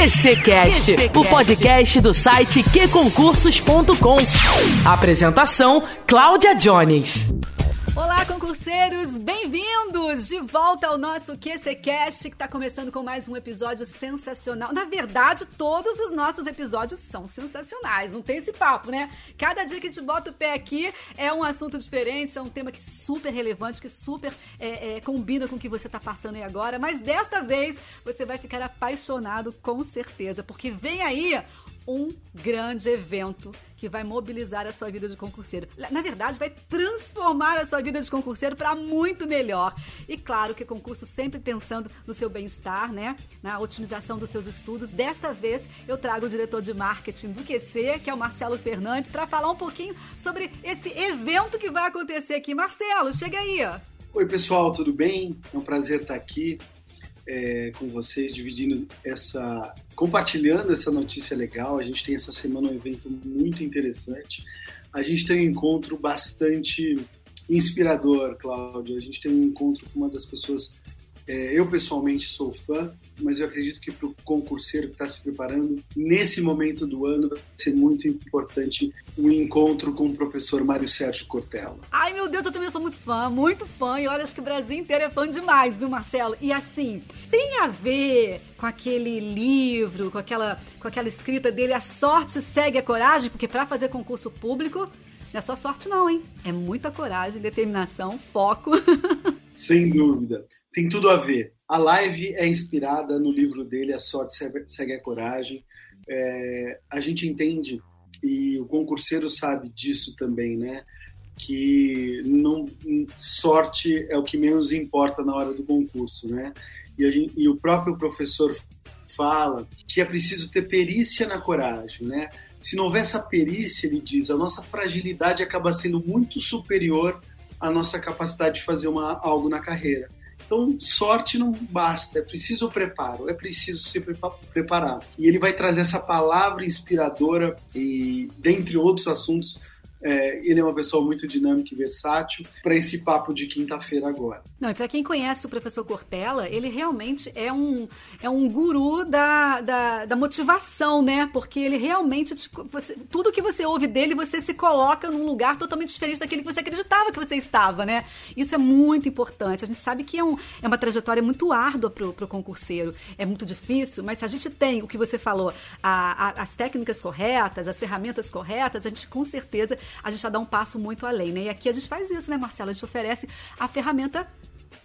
QCcast, o podcast do site qconcursos.com. Apresentação: Cláudia Jones. Olá, concurseiros! Bem-vindos de volta ao nosso QCCast, que está começando com mais um episódio sensacional. Na verdade, todos os nossos episódios são sensacionais, não tem esse papo, né? Cada dia que a gente bota o pé aqui é um assunto diferente, é um tema que super relevante, que super é, é, combina com o que você está passando aí agora. Mas desta vez você vai ficar apaixonado com certeza, porque vem aí um grande evento que vai mobilizar a sua vida de concurseiro. Na verdade, vai transformar a sua vida de concurseiro para muito melhor. E claro que concurso sempre pensando no seu bem-estar, né? Na otimização dos seus estudos. Desta vez, eu trago o diretor de marketing do QC, que é o Marcelo Fernandes, para falar um pouquinho sobre esse evento que vai acontecer aqui. Marcelo, chega aí. Oi, pessoal, tudo bem? É um prazer estar aqui é, com vocês, dividindo essa. compartilhando essa notícia legal. A gente tem essa semana um evento muito interessante. A gente tem um encontro bastante inspirador, Cláudio. A gente tem um encontro com uma das pessoas é, eu, pessoalmente, sou fã, mas eu acredito que para o concurseiro que está se preparando, nesse momento do ano, vai ser muito importante o um encontro com o professor Mário Sérgio Cortella. Ai, meu Deus, eu também sou muito fã, muito fã, e olha, acho que o Brasil inteiro é fã demais, viu, Marcelo? E assim, tem a ver com aquele livro, com aquela, com aquela escrita dele, A Sorte Segue a Coragem, porque para fazer concurso público, não é só sorte não, hein? É muita coragem, determinação, foco. Sem dúvida tem tudo a ver. A live é inspirada no livro dele, A Sorte Segue a Coragem. É, a gente entende, e o concurseiro sabe disso também, né? Que não, sorte é o que menos importa na hora do concurso, né? E, gente, e o próprio professor fala que é preciso ter perícia na coragem, né? Se não houver essa perícia, ele diz, a nossa fragilidade acaba sendo muito superior à nossa capacidade de fazer uma, algo na carreira. Então, sorte não basta, é preciso preparo, é preciso se preparar. E ele vai trazer essa palavra inspiradora e, dentre outros assuntos, é, ele é uma pessoa muito dinâmica e versátil para esse papo de quinta-feira agora. Não, e para quem conhece o professor Cortella, ele realmente é um, é um guru da, da, da motivação, né? Porque ele realmente, te, você, tudo que você ouve dele, você se coloca num lugar totalmente diferente daquele que você acreditava que você estava, né? Isso é muito importante. A gente sabe que é, um, é uma trajetória muito árdua para o concurseiro. É muito difícil, mas se a gente tem o que você falou, a, a, as técnicas corretas, as ferramentas corretas, a gente com certeza a gente já dá um passo muito além, né? E aqui a gente faz isso, né, Marcela? A gente oferece a ferramenta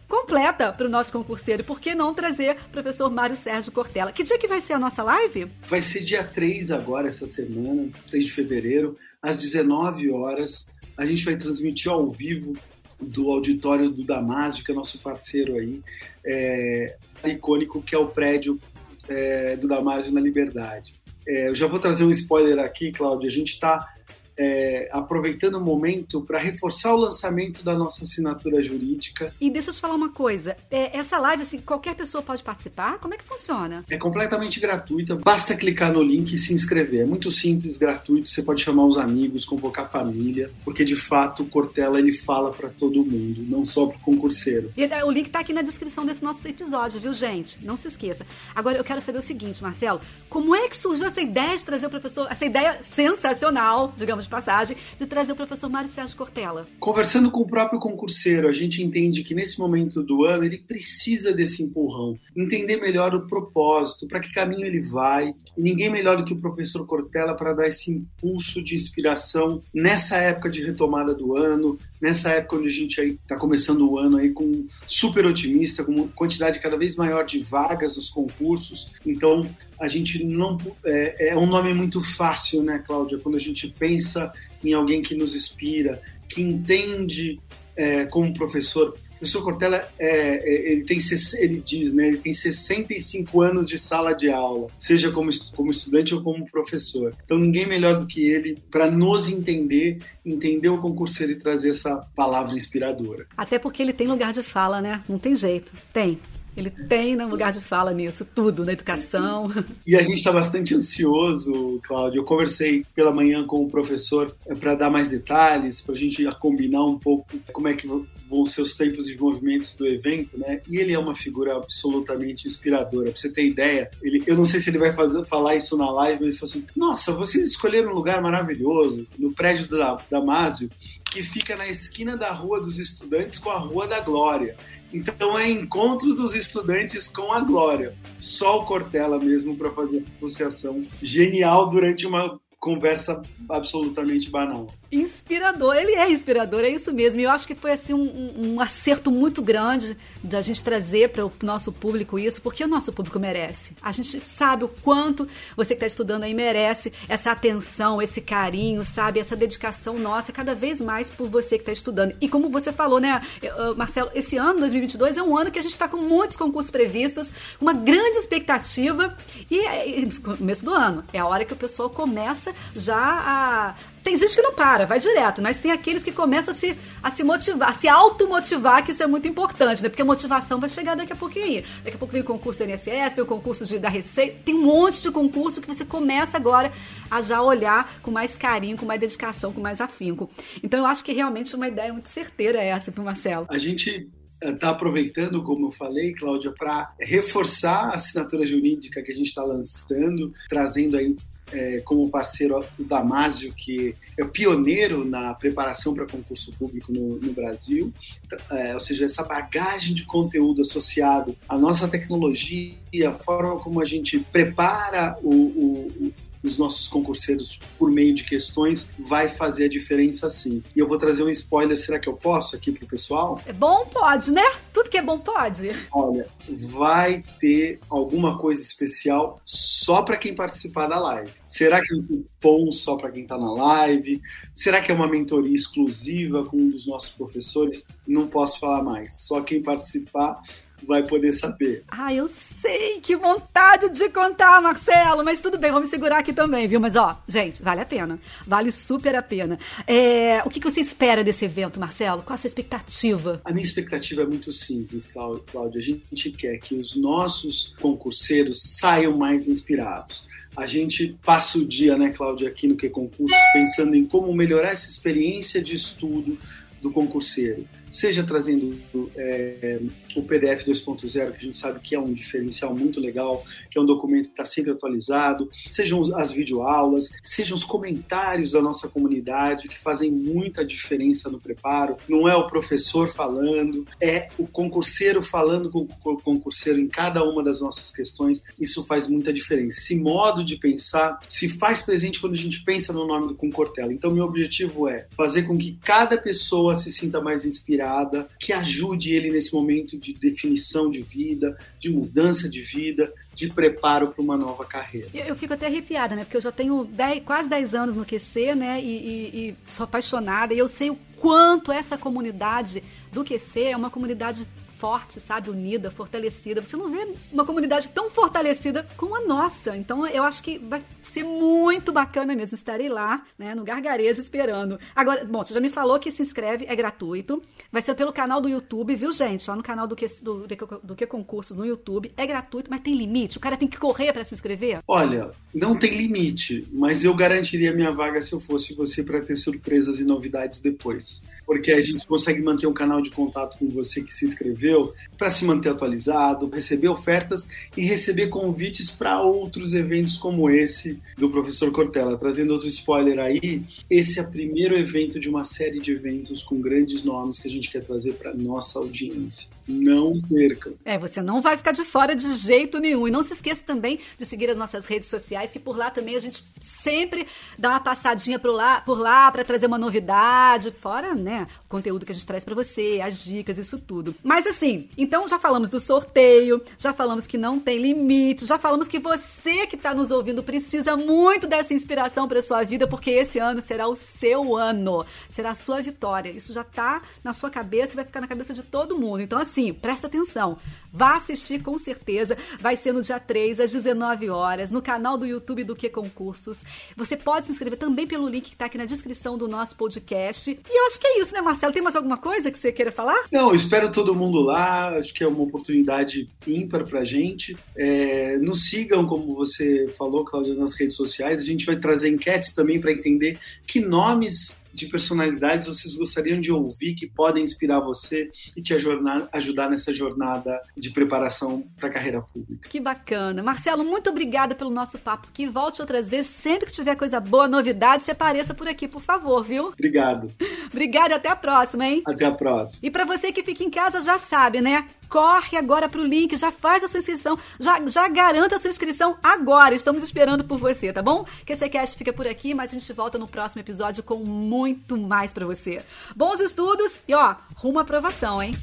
completa para o nosso concurseiro. Por que não trazer o professor Mário Sérgio Cortella? Que dia que vai ser a nossa live? Vai ser dia 3 agora, essa semana, 3 de fevereiro, às 19 horas. A gente vai transmitir ao vivo do auditório do Damásio, que é nosso parceiro aí, é, icônico, que é o prédio é, do Damásio na Liberdade. É, eu já vou trazer um spoiler aqui, Cláudio. A gente está é, aproveitando o momento para reforçar o lançamento da nossa assinatura jurídica. E deixa eu te falar uma coisa: é, essa live, assim, qualquer pessoa pode participar? Como é que funciona? É completamente gratuita, basta clicar no link e se inscrever. É muito simples, gratuito. Você pode chamar os amigos, convocar a família, porque de fato o Cortella ele fala para todo mundo, não só para o concurseiro. E é, o link está aqui na descrição desse nosso episódio, viu, gente? Não se esqueça. Agora eu quero saber o seguinte, Marcelo: como é que surgiu essa ideia de trazer o professor, essa ideia sensacional, digamos de passagem, de trazer o professor Mário Sérgio Cortella. Conversando com o próprio concurseiro, a gente entende que nesse momento do ano ele precisa desse empurrão, entender melhor o propósito, para que caminho ele vai. Ninguém melhor do que o professor Cortella para dar esse impulso de inspiração nessa época de retomada do ano, nessa época onde a gente está começando o ano aí com super otimista, com quantidade cada vez maior de vagas nos concursos. Então, a gente não é, é um nome muito fácil, né, Cláudia? Quando a gente pensa em alguém que nos inspira, que entende é, como professor. O professor Cortella, é, é ele, tem, ele diz, né, ele tem 65 anos de sala de aula, seja como, como estudante ou como professor. Então, ninguém melhor do que ele para nos entender, entender o concurseiro e trazer essa palavra inspiradora. Até porque ele tem lugar de fala, né? Não tem jeito. Tem. Ele tem né, lugar de fala nisso, tudo, na educação. E a gente está bastante ansioso, Cláudio. Eu conversei pela manhã com o professor é, para dar mais detalhes, para a gente combinar um pouco como é que vão ser os tempos e movimentos do evento, né? E ele é uma figura absolutamente inspiradora. Pra você ter ideia, ele, eu não sei se ele vai fazer, falar isso na live, mas ele falou assim: Nossa, vocês escolheram um lugar maravilhoso, no prédio da Damásio, que fica na esquina da Rua dos Estudantes com a Rua da Glória. Então é encontro dos estudantes com a Glória. Só o Cortella mesmo para fazer essa associação genial durante uma conversa absolutamente banal. Inspirador, ele é inspirador, é isso mesmo. E eu acho que foi assim um, um acerto muito grande da gente trazer para o nosso público isso, porque o nosso público merece. A gente sabe o quanto você que está estudando aí merece essa atenção, esse carinho, sabe, essa dedicação nossa cada vez mais por você que está estudando. E como você falou, né, Marcelo, esse ano 2022 é um ano que a gente está com muitos concursos previstos, uma grande expectativa e, e começo do ano é a hora que o pessoal começa já a. Tem gente que não para, vai direto, mas tem aqueles que começam a se, a se motivar, a se automotivar, que isso é muito importante, né? Porque a motivação vai chegar daqui a pouquinho. Daqui a pouco vem o concurso do INSS, vem o concurso de, da Receita, tem um monte de concurso que você começa agora a já olhar com mais carinho, com mais dedicação, com mais afinco. Então eu acho que realmente uma ideia muito certeira é essa para o Marcelo. A gente está aproveitando, como eu falei, Cláudia, para reforçar a assinatura jurídica que a gente está lançando, trazendo aí é, como parceiro o Damásio, que é pioneiro na preparação para concurso público no, no Brasil, é, ou seja, essa bagagem de conteúdo associado à nossa tecnologia, a forma como a gente prepara o, o, os nossos concurseiros por meio de questões vai fazer a diferença sim. E eu vou trazer um spoiler, será que eu posso aqui pro pessoal? É bom, pode, né? Tudo que é bom pode. Olha, vai ter alguma coisa especial só para quem participar da live. Será que é um cupom só para quem está na live? Será que é uma mentoria exclusiva com um dos nossos professores? Não posso falar mais. Só quem participar vai poder saber. Ah, eu sei, que vontade de contar, Marcelo, mas tudo bem, vamos segurar aqui também, viu? Mas ó, gente, vale a pena, vale super a pena. É, o que, que você espera desse evento, Marcelo? Qual a sua expectativa? A minha expectativa é muito simples, Cláudia. A gente quer que os nossos concurseiros saiam mais inspirados. A gente passa o dia, né, Cláudia, aqui no Que Concurso, pensando em como melhorar essa experiência de estudo do concurseiro seja trazendo é, o PDF 2.0, que a gente sabe que é um diferencial muito legal, que é um documento que está sempre atualizado, sejam as videoaulas, sejam os comentários da nossa comunidade, que fazem muita diferença no preparo. Não é o professor falando, é o concurseiro falando com o concurseiro em cada uma das nossas questões. Isso faz muita diferença. Esse modo de pensar se faz presente quando a gente pensa no nome do Concortela. Então, meu objetivo é fazer com que cada pessoa se sinta mais inspirada inspirada, que ajude ele nesse momento de definição de vida, de mudança de vida, de preparo para uma nova carreira. Eu, fico até arrepiada, né? Porque eu já tenho quase 10 anos no QC, né? E, e, e sou apaixonada e eu sei o quanto essa comunidade do QC é uma comunidade forte, sabe? Unida, fortalecida. Você não vê uma comunidade tão fortalecida como a nossa. Então eu acho que vai ser muito bacana mesmo. Estarei lá, né, no gargarejo esperando. Agora, bom, você já me falou que se inscreve, é gratuito. Vai ser pelo canal do YouTube, viu, gente? Lá no canal do que, do, do, do que concursos no YouTube. É gratuito, mas tem limite? O cara tem que correr para se inscrever? Olha, não tem limite, mas eu garantiria minha vaga se eu fosse você para ter surpresas e novidades depois porque a gente consegue manter um canal de contato com você que se inscreveu para se manter atualizado, receber ofertas e receber convites para outros eventos como esse do professor Cortella. Trazendo outro spoiler aí, esse é o primeiro evento de uma série de eventos com grandes nomes que a gente quer trazer para nossa audiência. Não percam. É, você não vai ficar de fora de jeito nenhum. E não se esqueça também de seguir as nossas redes sociais, que por lá também a gente sempre dá uma passadinha por lá, por lá para trazer uma novidade, fora, né, o conteúdo que a gente traz para você, as dicas, isso tudo. Mas assim, então já falamos do sorteio, já falamos que não tem limite, já falamos que você que está nos ouvindo precisa muito dessa inspiração para sua vida, porque esse ano será o seu ano, será a sua vitória. Isso já está na sua cabeça e vai ficar na cabeça de todo mundo. Então assim, assim, presta atenção. Vá assistir com certeza. Vai ser no dia 3, às 19 horas, no canal do YouTube do Que Concursos. Você pode se inscrever também pelo link que está aqui na descrição do nosso podcast. E eu acho que é isso, né, Marcelo? Tem mais alguma coisa que você queira falar? Não, espero todo mundo lá. Acho que é uma oportunidade ímpar pra gente. É, nos sigam, como você falou, Cláudia, nas redes sociais. A gente vai trazer enquetes também para entender que nomes de personalidades vocês gostariam de ouvir que podem inspirar você e te ajudar nessa jornada de preparação para a carreira pública? Que bacana. Marcelo, muito obrigada pelo nosso papo. Que volte outras vezes. Sempre que tiver coisa boa, novidade, você apareça por aqui, por favor, viu? Obrigado. Obrigada, até a próxima, hein? Até a próxima. E para você que fica em casa, já sabe, né? Corre agora pro link, já faz a sua inscrição, já, já garanta a sua inscrição agora. Estamos esperando por você, tá bom? Que esse cast fica por aqui, mas a gente volta no próximo episódio com muito mais para você. Bons estudos e ó, rumo à aprovação, hein?